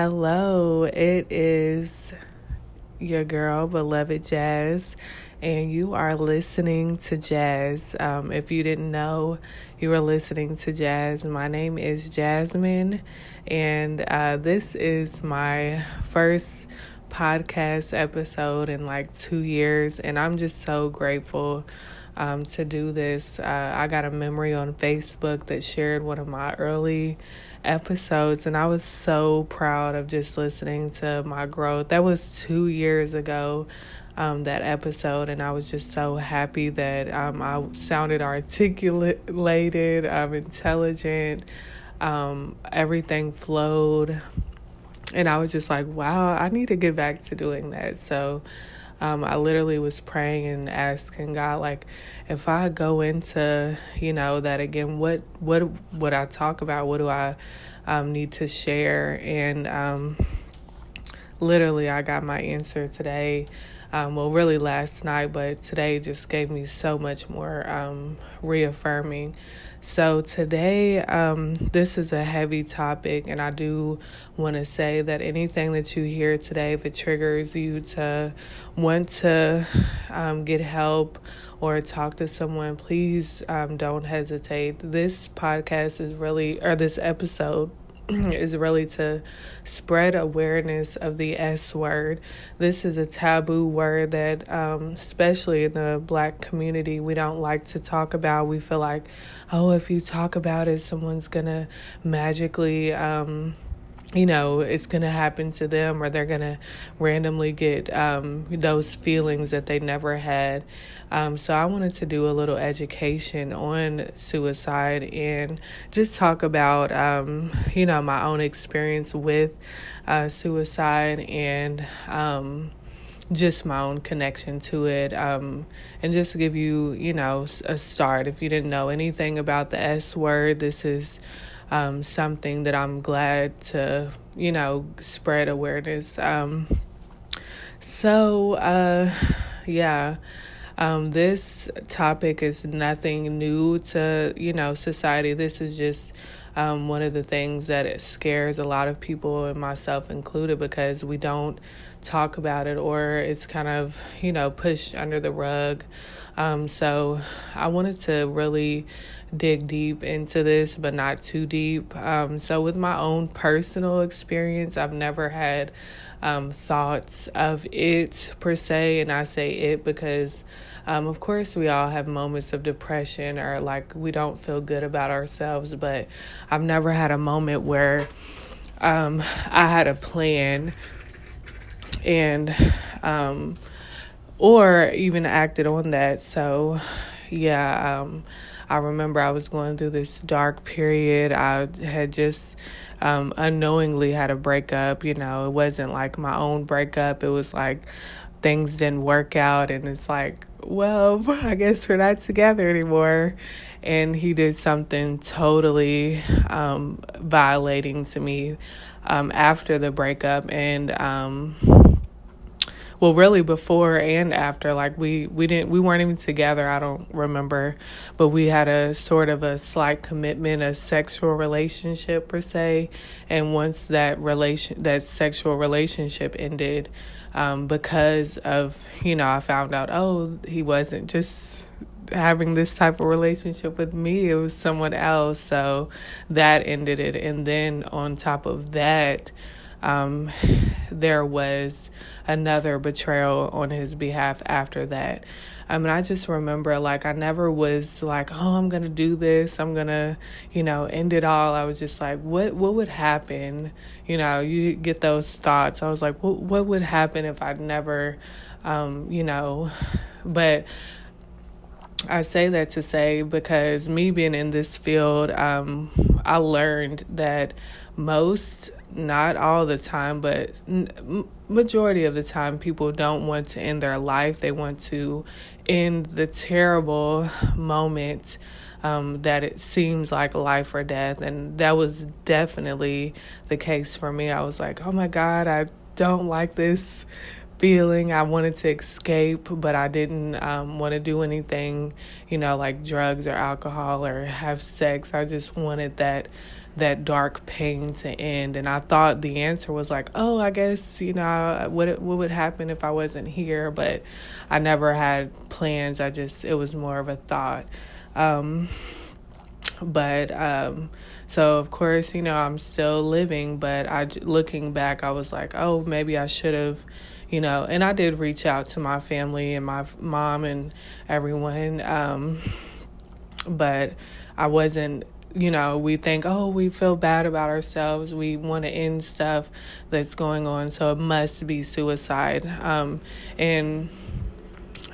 Hello, it is your girl, beloved Jazz, and you are listening to Jazz. Um, if you didn't know, you were listening to Jazz. My name is Jasmine, and uh, this is my first podcast episode in like two years, and I'm just so grateful. Um, to do this, uh, I got a memory on Facebook that shared one of my early episodes and I was so proud of just listening to my growth. That was 2 years ago. Um, that episode, and I was just so happy that um, I sounded articulated, um, intelligent, um, everything flowed, and I was just like, wow, I need to get back to doing that. So, um, I literally was praying and asking God, like, if I go into, you know, that again, what what would I talk about? What do I um, need to share? And um, literally, I got my answer today. Um, well, really last night, but today just gave me so much more um, reaffirming. So, today, um, this is a heavy topic, and I do want to say that anything that you hear today, if it triggers you to want to um, get help or talk to someone, please um, don't hesitate. This podcast is really, or this episode is really to spread awareness of the S word. This is a taboo word that, um, especially in the black community, we don't like to talk about. We feel like, oh, if you talk about it, someone's gonna magically. Um, you know, it's going to happen to them or they're going to randomly get um, those feelings that they never had. Um, so I wanted to do a little education on suicide and just talk about, um, you know, my own experience with uh, suicide and um, just my own connection to it um, and just give you you know a start if you didn't know anything about the s word this is um, something that I'm glad to, you know, spread awareness. Um, so, uh, yeah, um, this topic is nothing new to, you know, society. This is just um, one of the things that scares a lot of people, and myself included, because we don't talk about it or it's kind of, you know, pushed under the rug. Um, so I wanted to really dig deep into this, but not too deep. Um, so, with my own personal experience, I've never had um, thoughts of it per se, and I say it because. Um, of course, we all have moments of depression or like we don't feel good about ourselves, but I've never had a moment where um, I had a plan and um, or even acted on that. So, yeah, um, I remember I was going through this dark period. I had just um, unknowingly had a breakup. You know, it wasn't like my own breakup. It was like things didn't work out, and it's like, well, I guess we're not together anymore. And he did something totally um, violating to me um, after the breakup, and um, well really before and after like we we didn't we weren't even together i don't remember. But we had a sort of a slight commitment a sexual relationship per se. And once that relation that sexual relationship ended um, because of you know i found out oh he wasn't just having this type of relationship with me it was someone else. So that ended it. And then on top of that um, there was another betrayal on his behalf after that. I mean, I just remember like I never was like, oh, I'm gonna do this. I'm gonna, you know, end it all. I was just like, what, what would happen? You know, you get those thoughts. I was like, what, what would happen if I'd never, um, you know, but. I say that to say because me being in this field, um, I learned that most not all the time, but majority of the time, people don't want to end their life. They want to end the terrible moment um, that it seems like life or death. And that was definitely the case for me. I was like, oh my God, I don't like this feeling. I wanted to escape, but I didn't um, want to do anything, you know, like drugs or alcohol or have sex. I just wanted that that dark pain to end. And I thought the answer was like, oh, I guess you know what what would happen if I wasn't here, but I never had plans. I just it was more of a thought. Um, but um, so of course you know i'm still living but i looking back i was like oh maybe i should have you know and i did reach out to my family and my mom and everyone um, but i wasn't you know we think oh we feel bad about ourselves we want to end stuff that's going on so it must be suicide um, and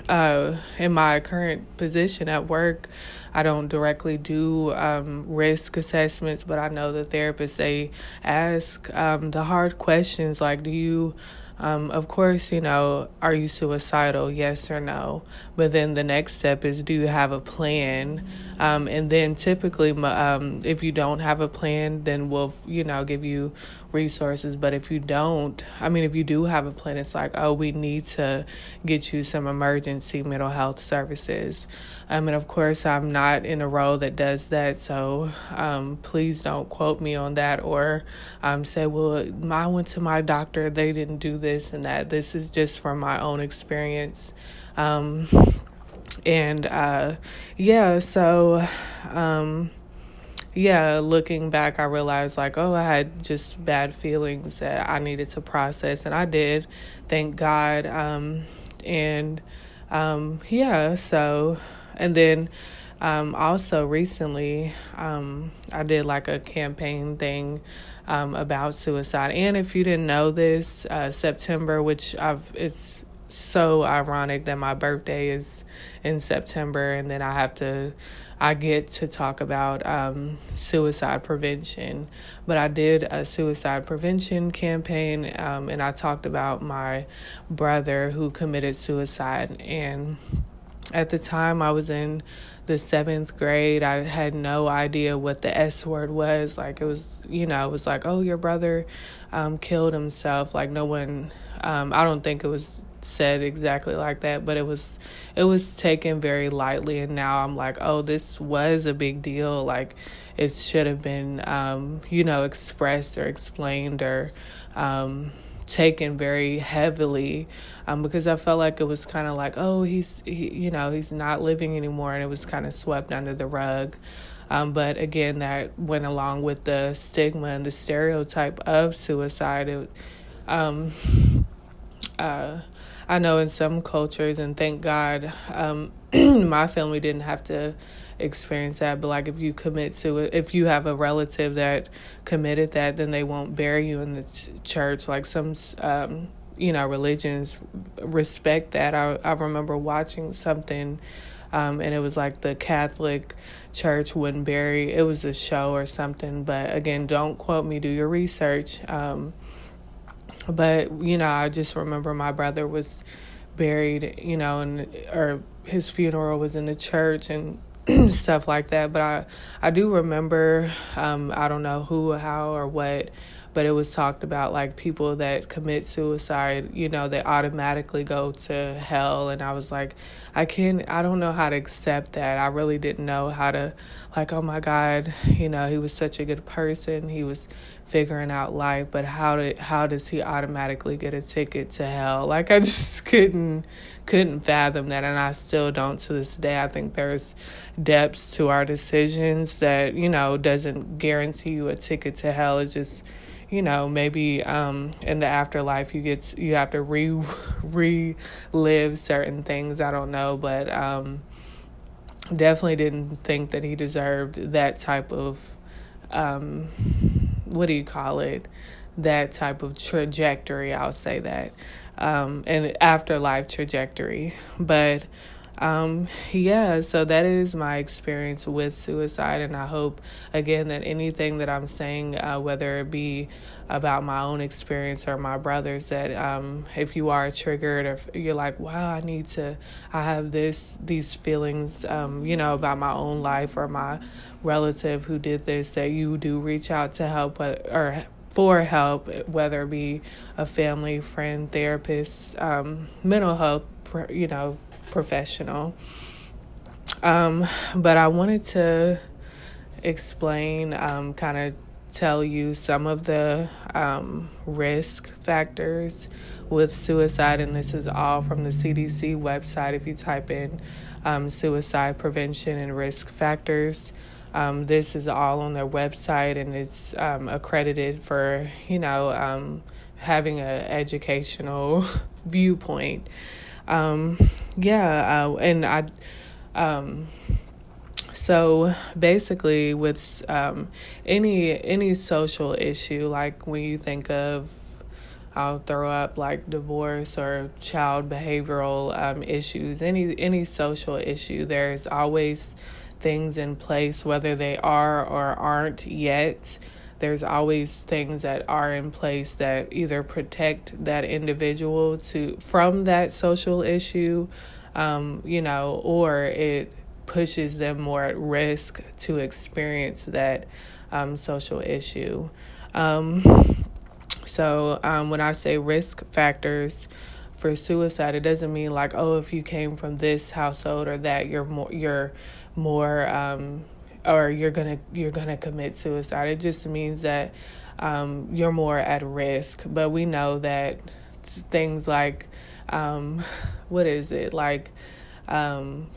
uh, in my current position at work I don't directly do um, risk assessments, but I know the therapists they ask um, the hard questions like, do you um, of course, you know, are you suicidal? Yes or no. But then the next step is, do you have a plan? Um, and then typically, um, if you don't have a plan, then we'll, you know, give you resources. But if you don't, I mean, if you do have a plan, it's like, oh, we need to get you some emergency mental health services. Um, and of course, I'm not in a role that does that. So um, please don't quote me on that or um, say, well, I went to my doctor, they didn't do this and that. This is just from my own experience. Um, and uh, yeah, so um, yeah, looking back, I realized like, oh, I had just bad feelings that I needed to process, and I did, thank God. Um, and um, yeah, so, and then um, also recently, um, I did like a campaign thing um, about suicide. And if you didn't know this, uh, September, which I've, it's so ironic that my birthday is in September, and then I have to, I get to talk about um, suicide prevention. But I did a suicide prevention campaign, um, and I talked about my brother who committed suicide. And at the time, I was in the seventh grade, I had no idea what the S word was. Like it was, you know, it was like, oh, your brother um, killed himself. Like no one, um, I don't think it was said exactly like that, but it was, it was taken very lightly. And now I'm like, oh, this was a big deal. Like it should have been, um, you know, expressed or explained or, um, taken very heavily um, because I felt like it was kind of like, oh, he's, he, you know, he's not living anymore, and it was kind of swept under the rug. Um, but again, that went along with the stigma and the stereotype of suicide. It, um, uh, I know in some cultures, and thank God, um, my family didn't have to experience that but like if you commit to it if you have a relative that committed that then they won't bury you in the ch- church like some um you know religions respect that i i remember watching something um, and it was like the Catholic Church wouldn't bury. It was a show or something, but again, don't quote me. Do your research. Um, but you know, I just remember my brother was buried, you know, and or his funeral was in the church, and stuff like that. But I, I do remember, um, I don't know who, how, or what, but it was talked about like people that commit suicide, you know, they automatically go to hell. And I was like, I can't, I don't know how to accept that. I really didn't know how to, like, oh my God, you know, he was such a good person. He was figuring out life, but how did, how does he automatically get a ticket to hell? Like, I just couldn't, couldn't fathom that. And I still don't to this day. I think there's depths to our decisions that, you know, doesn't guarantee you a ticket to hell. It just, you know maybe um, in the afterlife you get you have to re relive certain things i don't know but um, definitely didn't think that he deserved that type of um, what do you call it? That type of trajectory i'll say that um, and afterlife trajectory. But um, yeah, so that is my experience with suicide, and I hope again that anything that I'm saying, uh, whether it be about my own experience or my brother's, that um, if you are triggered or you're like, wow, I need to, I have this, these feelings, um, you know, about my own life or my relative who did this, that you do reach out to help or for help, whether it be a family, friend, therapist, um, mental health, you know, professional. Um, but I wanted to explain um, kind of tell you some of the um, risk factors with suicide, and this is all from the CDC website. If you type in um, suicide prevention and risk factors, um, this is all on their website, and it's um, accredited for you know um, having an educational viewpoint. Um, yeah, uh, and I. Um, so basically, with um, any any social issue, like when you think of, I'll throw up like divorce or child behavioral um, issues, any any social issue, there's always things in place, whether they are or aren't yet. There's always things that are in place that either protect that individual to from that social issue, um, you know, or it pushes them more at risk to experience that um, social issue. Um, so um, when I say risk factors for suicide, it doesn't mean like oh if you came from this household or that you're more you're more um, or you're gonna you're gonna commit suicide. It just means that um, you're more at risk. But we know that things like um, what is it like um,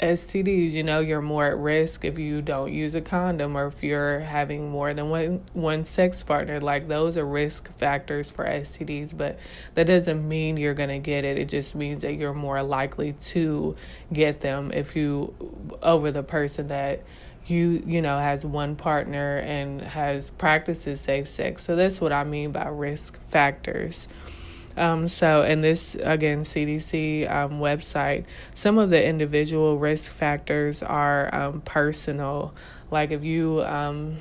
STDs, you know, you're more at risk if you don't use a condom or if you're having more than one one sex partner. Like those are risk factors for STDs, but that doesn't mean you're going to get it. It just means that you're more likely to get them if you over the person that you you know has one partner and has practices safe sex. So that's what I mean by risk factors. Um, so, in this again CDC um, website, some of the individual risk factors are um, personal. Like if you um,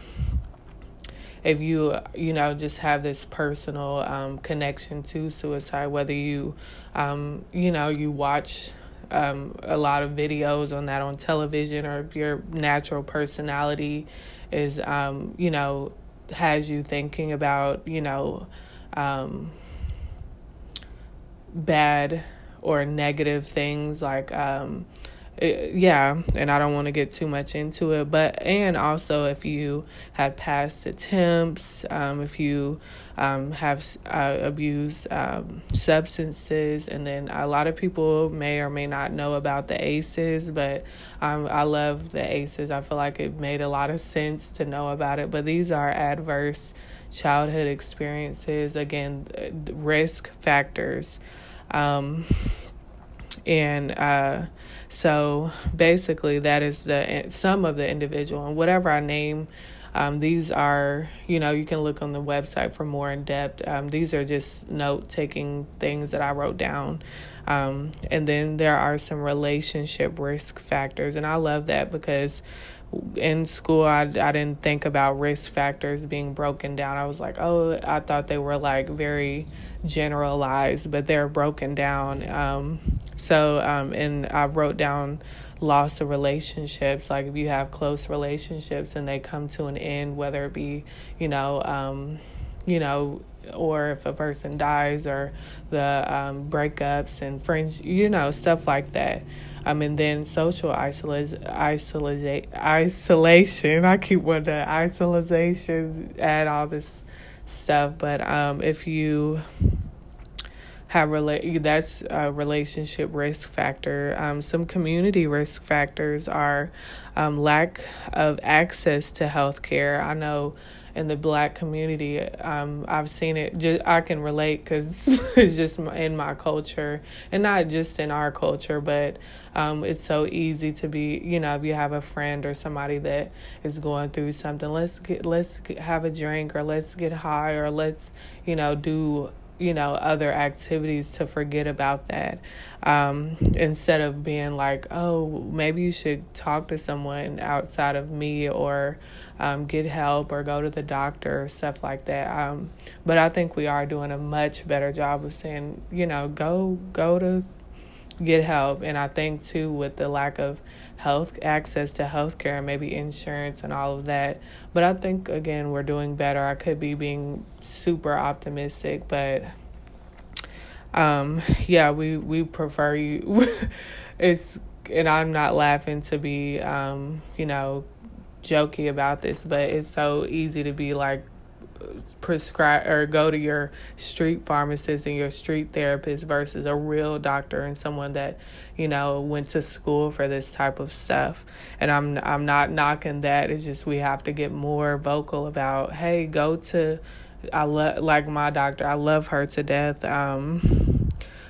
if you you know just have this personal um, connection to suicide, whether you um, you know you watch um, a lot of videos on that on television, or your natural personality is um, you know has you thinking about you know um, bad or negative things like um it, yeah and i don't want to get too much into it but and also if you had past attempts um, if you um, have uh, abused um, substances and then a lot of people may or may not know about the aces but um, i love the aces i feel like it made a lot of sense to know about it but these are adverse childhood experiences. Again risk factors um, and uh, so basically, that is the some of the individual and whatever I name. Um, these are, you know, you can look on the website for more in depth. Um, these are just note taking things that I wrote down. Um, and then there are some relationship risk factors. And I love that because in school I, I didn't think about risk factors being broken down i was like oh i thought they were like very generalized but they're broken down um, so um, and i wrote down loss of relationships like if you have close relationships and they come to an end whether it be you know um, you know or if a person dies or the um, breakups and friends you know stuff like that um, and then social isolation, isolation. I keep wanting to isolation, add all this stuff. But um, if you have relate, that's a relationship risk factor. Um, some community risk factors are um, lack of access to health care. I know in the black community. Um, I've seen it. Just I can relate because it's just in my culture, and not just in our culture, but um, it's so easy to be. You know, if you have a friend or somebody that is going through something, let's get let's have a drink or let's get high or let's you know do you know other activities to forget about that um, instead of being like oh maybe you should talk to someone outside of me or um, get help or go to the doctor or stuff like that. Um, but i think we are doing a much better job of saying you know go go to get help. And i think too with the lack of health access to health care and maybe insurance and all of that. But i think again we're doing better. I could be being super optimistic but um yeah we we prefer you. It's and i'm not laughing to be um you know jokey about this, but it's so easy to be like prescribe or go to your street pharmacist and your street therapist versus a real doctor and someone that you know went to school for this type of stuff. And i'm i'm not knocking that. It's just we have to get more vocal about hey go to i love like my doctor i love her to death. Um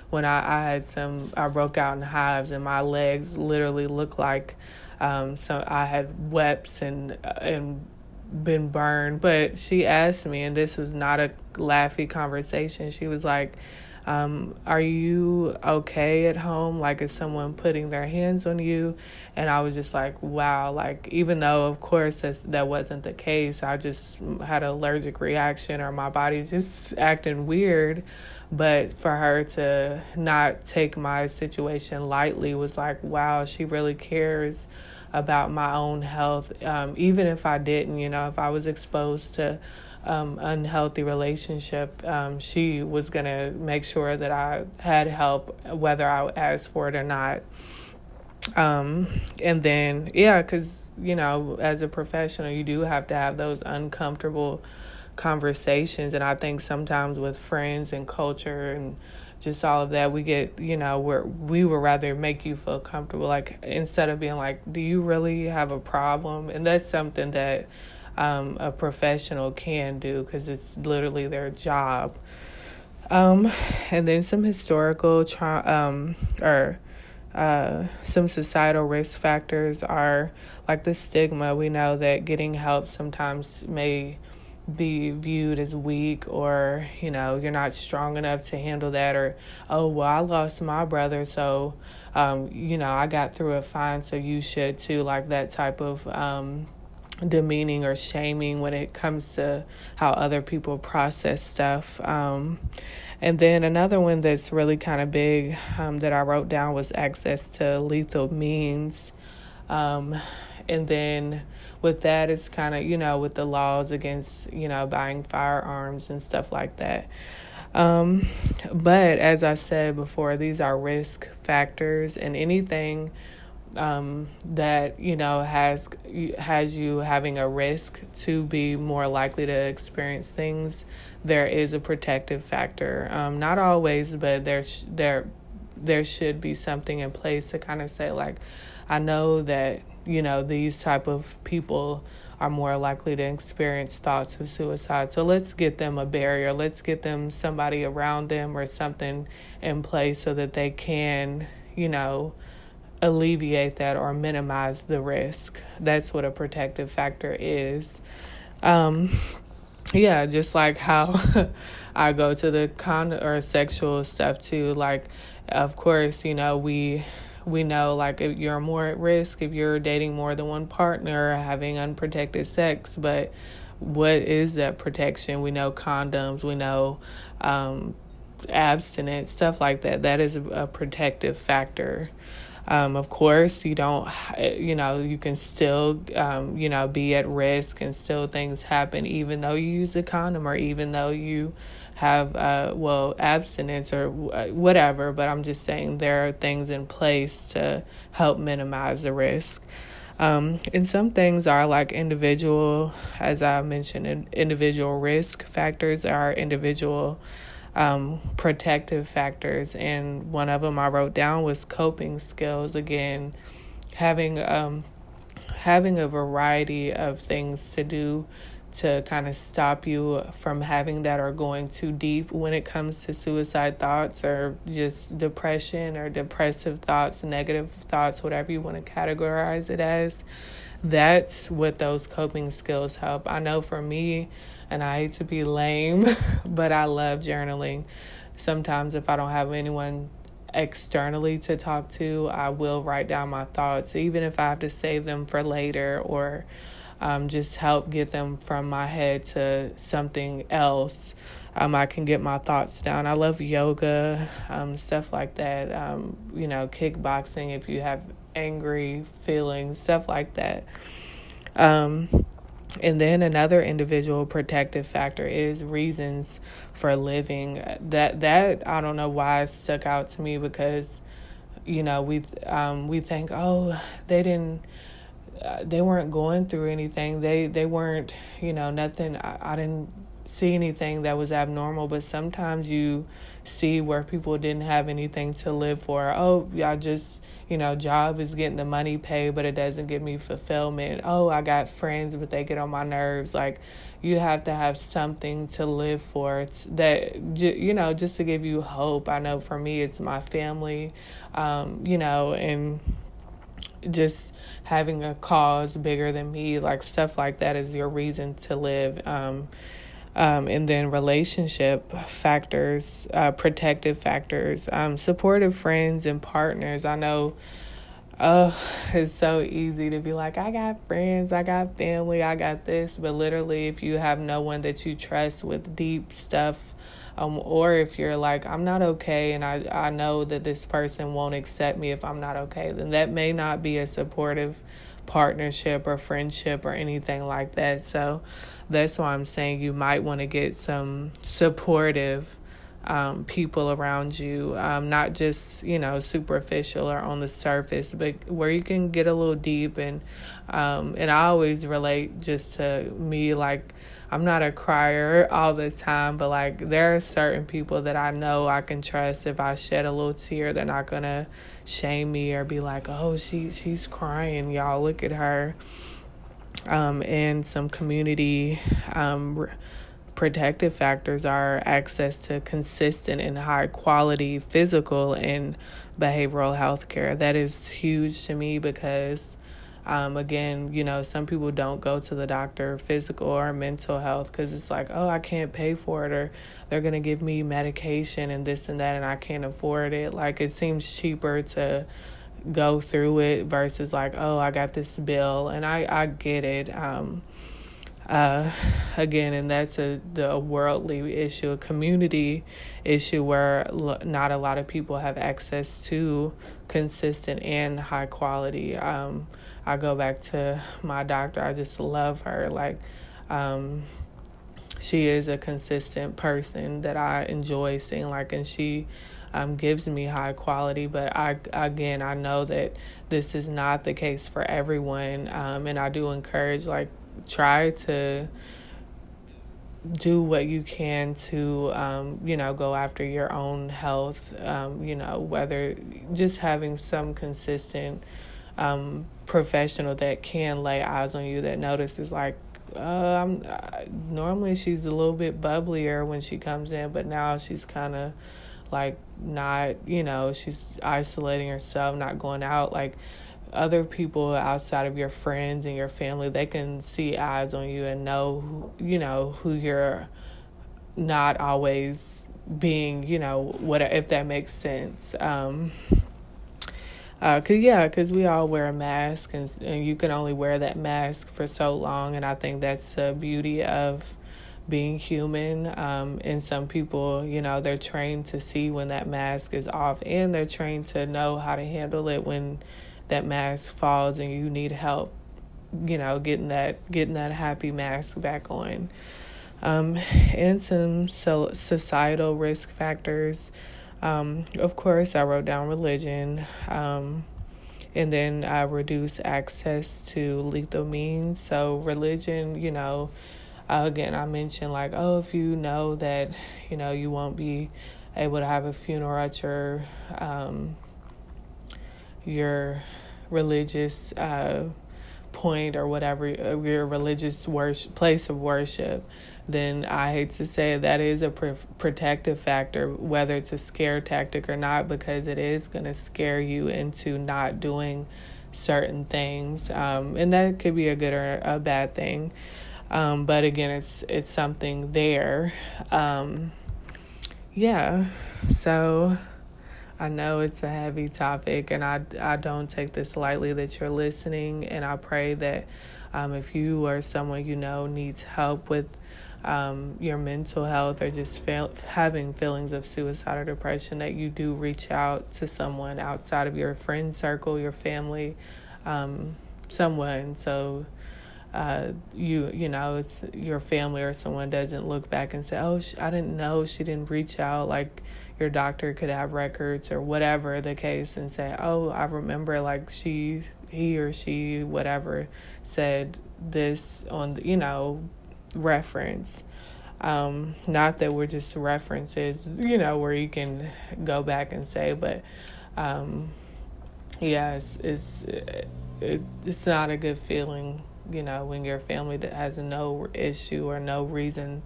when I, I had some i broke out in hives and my legs literally looked like um, so I had webs and and been burned. But she asked me, and this was not a laughy conversation. She was like, um, Are you okay at home? Like, is someone putting their hands on you? And I was just like, Wow. Like, even though, of course, that's, that wasn't the case, I just had an allergic reaction or my body just acting weird. But for her to not take my situation lightly was like, Wow, she really cares about my own health, um, even if I didn't, you know, if I was exposed to um, unhealthy relationship, um, she was gonna make sure that I had help, whether I asked for it or not. Um, and then, yeah, because you know, as a professional, you do have to have those uncomfortable conversations, and I think sometimes with friends and culture and just all of that we get you know where we would rather make you feel comfortable like instead of being like do you really have a problem? And that's something that um, a professional can do because it's literally their job. Um, and then some historical tra- um, or uh, some societal risk factors are like the stigma. We know that getting help sometimes may be viewed as weak or you know you're not strong enough to handle that or oh well i lost my brother so um, you know i got through it fine so you should too like that type of um, demeaning or shaming when it comes to how other people process stuff um, and then another one that's really kind of big um, that i wrote down was access to lethal means um, and then with that, it's kind of, you know, with the laws against, you know, buying firearms and stuff like that. Um, but as I said before, these are risk factors, and anything um, that you know has has you having a risk to be more likely to experience things, there is a protective factor. Um, not always, but there's there there should be something in place to kind of say like, I know that you know these type of people are more likely to experience thoughts of suicide. So let's get them a barrier. Let's get them somebody around them or something in place so that they can you know alleviate that or minimize the risk. That's what a protective factor is. Um yeah just like how i go to the con or sexual stuff too. Like of course you know we we know like if you're more at risk if you're dating more than one partner having unprotected sex but what is that protection? We know condoms we know um, abstinence stuff like that. That is a, a protective factor. Um, of course, you don't, you know, you can still, um, you know, be at risk and still things happen even though you use a condom or even though you have, uh, well, abstinence or whatever. But I'm just saying there are things in place to help minimize the risk. Um, and some things are like individual, as I mentioned, individual risk factors are individual um, protective factors, and one of them I wrote down was coping skills. Again, having um, having a variety of things to do to kind of stop you from having that or going too deep when it comes to suicide thoughts or just depression or depressive thoughts, negative thoughts, whatever you want to categorize it as. That's what those coping skills help. I know for me, and I hate to be lame, but I love journaling. Sometimes, if I don't have anyone externally to talk to, I will write down my thoughts, even if I have to save them for later or um, just help get them from my head to something else. Um, I can get my thoughts down. I love yoga, um, stuff like that. Um, you know, kickboxing if you have angry feelings, stuff like that. Um, and then another individual protective factor is reasons for living. That that I don't know why stuck out to me because you know we um, we think oh they didn't uh, they weren't going through anything. They they weren't, you know, nothing. I, I didn't see anything that was abnormal. But sometimes you see where people didn't have anything to live for. Oh, I just you know, job is getting the money paid, but it doesn't give me fulfillment. Oh, I got friends, but they get on my nerves. Like, you have to have something to live for. It's that, you know, just to give you hope. I know for me, it's my family, um, you know, and just having a cause bigger than me, like stuff like that is your reason to live. Um, um, and then relationship factors, uh, protective factors, um, supportive friends and partners. I know oh, it's so easy to be like, I got friends, I got family, I got this. But literally, if you have no one that you trust with deep stuff, um, or if you're like, I'm not okay, and I, I know that this person won't accept me if I'm not okay, then that may not be a supportive partnership or friendship or anything like that. So that's why I'm saying you might want to get some supportive um, people around you, um, not just you know superficial or on the surface, but where you can get a little deep and um, and I always relate just to me like I'm not a crier all the time, but like there are certain people that I know I can trust. If I shed a little tear, they're not gonna shame me or be like, "Oh, she she's crying, y'all look at her." Um, and some community um, protective factors are access to consistent and high quality physical and behavioral health care. That is huge to me because, um, again, you know, some people don't go to the doctor, physical or mental health, because it's like, oh, I can't pay for it, or they're going to give me medication and this and that, and I can't afford it. Like, it seems cheaper to go through it versus like, oh, I got this bill, and I, I get it. Um, uh, again, and that's a the worldly issue, a community issue where not a lot of people have access to consistent and high quality. Um, I go back to my doctor. I just love her. Like, um, she is a consistent person that I enjoy seeing. Like, and she um, gives me high quality. But I again, I know that this is not the case for everyone, um, and I do encourage like try to do what you can to um, you know go after your own health um, you know whether just having some consistent um, professional that can lay eyes on you that notices like uh, I'm, uh, normally she's a little bit bubblier when she comes in but now she's kind of like not you know she's isolating herself not going out. Like other people outside of your friends and your family they can see eyes on you and know who, you know who you're not always being you know what if that makes sense um uh, cause yeah, cause we all wear a mask, and and you can only wear that mask for so long, and I think that's the beauty of being human. Um, and some people, you know, they're trained to see when that mask is off, and they're trained to know how to handle it when that mask falls and you need help you know getting that getting that happy mask back on. Um, and some so societal risk factors. Um, of course i wrote down religion um, and then i reduce access to lethal means. So religion you know again i mentioned like oh if you know that you know you won't be able to have a funeral at your um, your religious uh, point or whatever uh, your religious worship, place of worship, then I hate to say that is a pr- protective factor, whether it's a scare tactic or not, because it is going to scare you into not doing certain things, um, and that could be a good or a bad thing. Um, but again, it's it's something there. Um, yeah, so I know it's a heavy topic, and I, I don't take this lightly that you're listening. And I pray that um, if you or someone you know needs help with um, your mental health or just having feelings of suicide or depression, that you do reach out to someone outside of your friend circle, your family, um, someone. So uh, you you know it's your family or someone doesn't look back and say oh sh- i didn't know she didn't reach out like your doctor could have records or whatever the case and say oh i remember like she he or she whatever said this on the, you know reference. Um, not that we're just references you know where you can go back and say but um, yeah it's it's it, it's not a good feeling you know, when your family that has no issue or no reason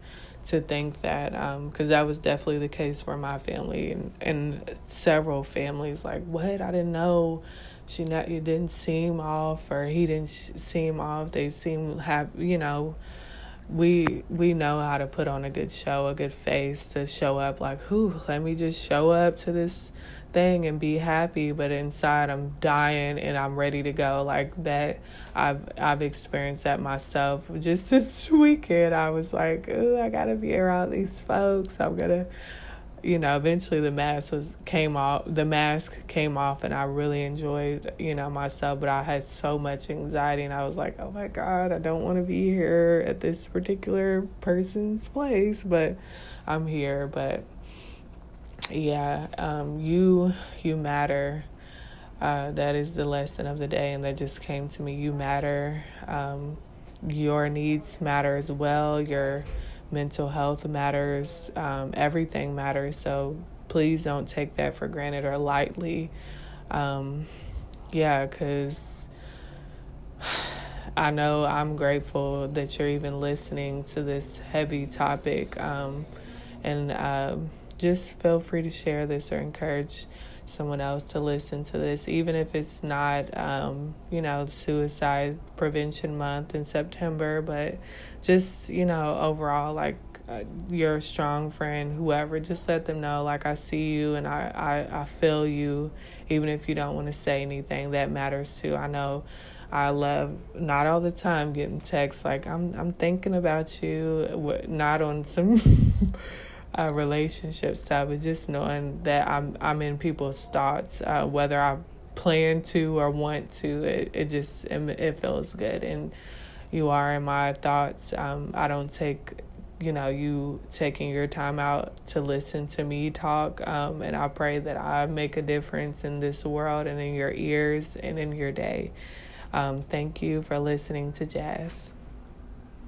to think that, because um, that was definitely the case for my family and, and several families. Like, what? I didn't know. She not, it didn't seem off, or he didn't seem off. They seem have, you know, we we know how to put on a good show, a good face to show up. Like, who? Let me just show up to this thing and be happy but inside I'm dying and I'm ready to go. Like that I've I've experienced that myself. Just this weekend I was like oh I gotta be around these folks. I'm gonna you know eventually the mask was came off the mask came off and I really enjoyed you know myself but I had so much anxiety and I was like oh my god I don't want to be here at this particular person's place but I'm here. But yeah, um, you you matter. Uh, that is the lesson of the day, and that just came to me. You matter. Um, your needs matter as well. Your mental health matters. Um, everything matters. So please don't take that for granted or lightly. Um, yeah, because I know I'm grateful that you're even listening to this heavy topic. Um, and um, just feel free to share this or encourage someone else to listen to this, even if it's not, um, you know, Suicide Prevention Month in September, but just, you know, overall, like uh, you're strong friend, whoever, just let them know, like, I see you and I, I, I feel you, even if you don't want to say anything, that matters too. I know. I love not all the time getting texts like I'm I'm thinking about you, not on some uh, relationship stuff just knowing that I'm I'm in people's thoughts, uh, whether I plan to or want to. It it just it, it feels good, and you are in my thoughts. Um, I don't take you know you taking your time out to listen to me talk um, and i pray that i make a difference in this world and in your ears and in your day um, thank you for listening to jazz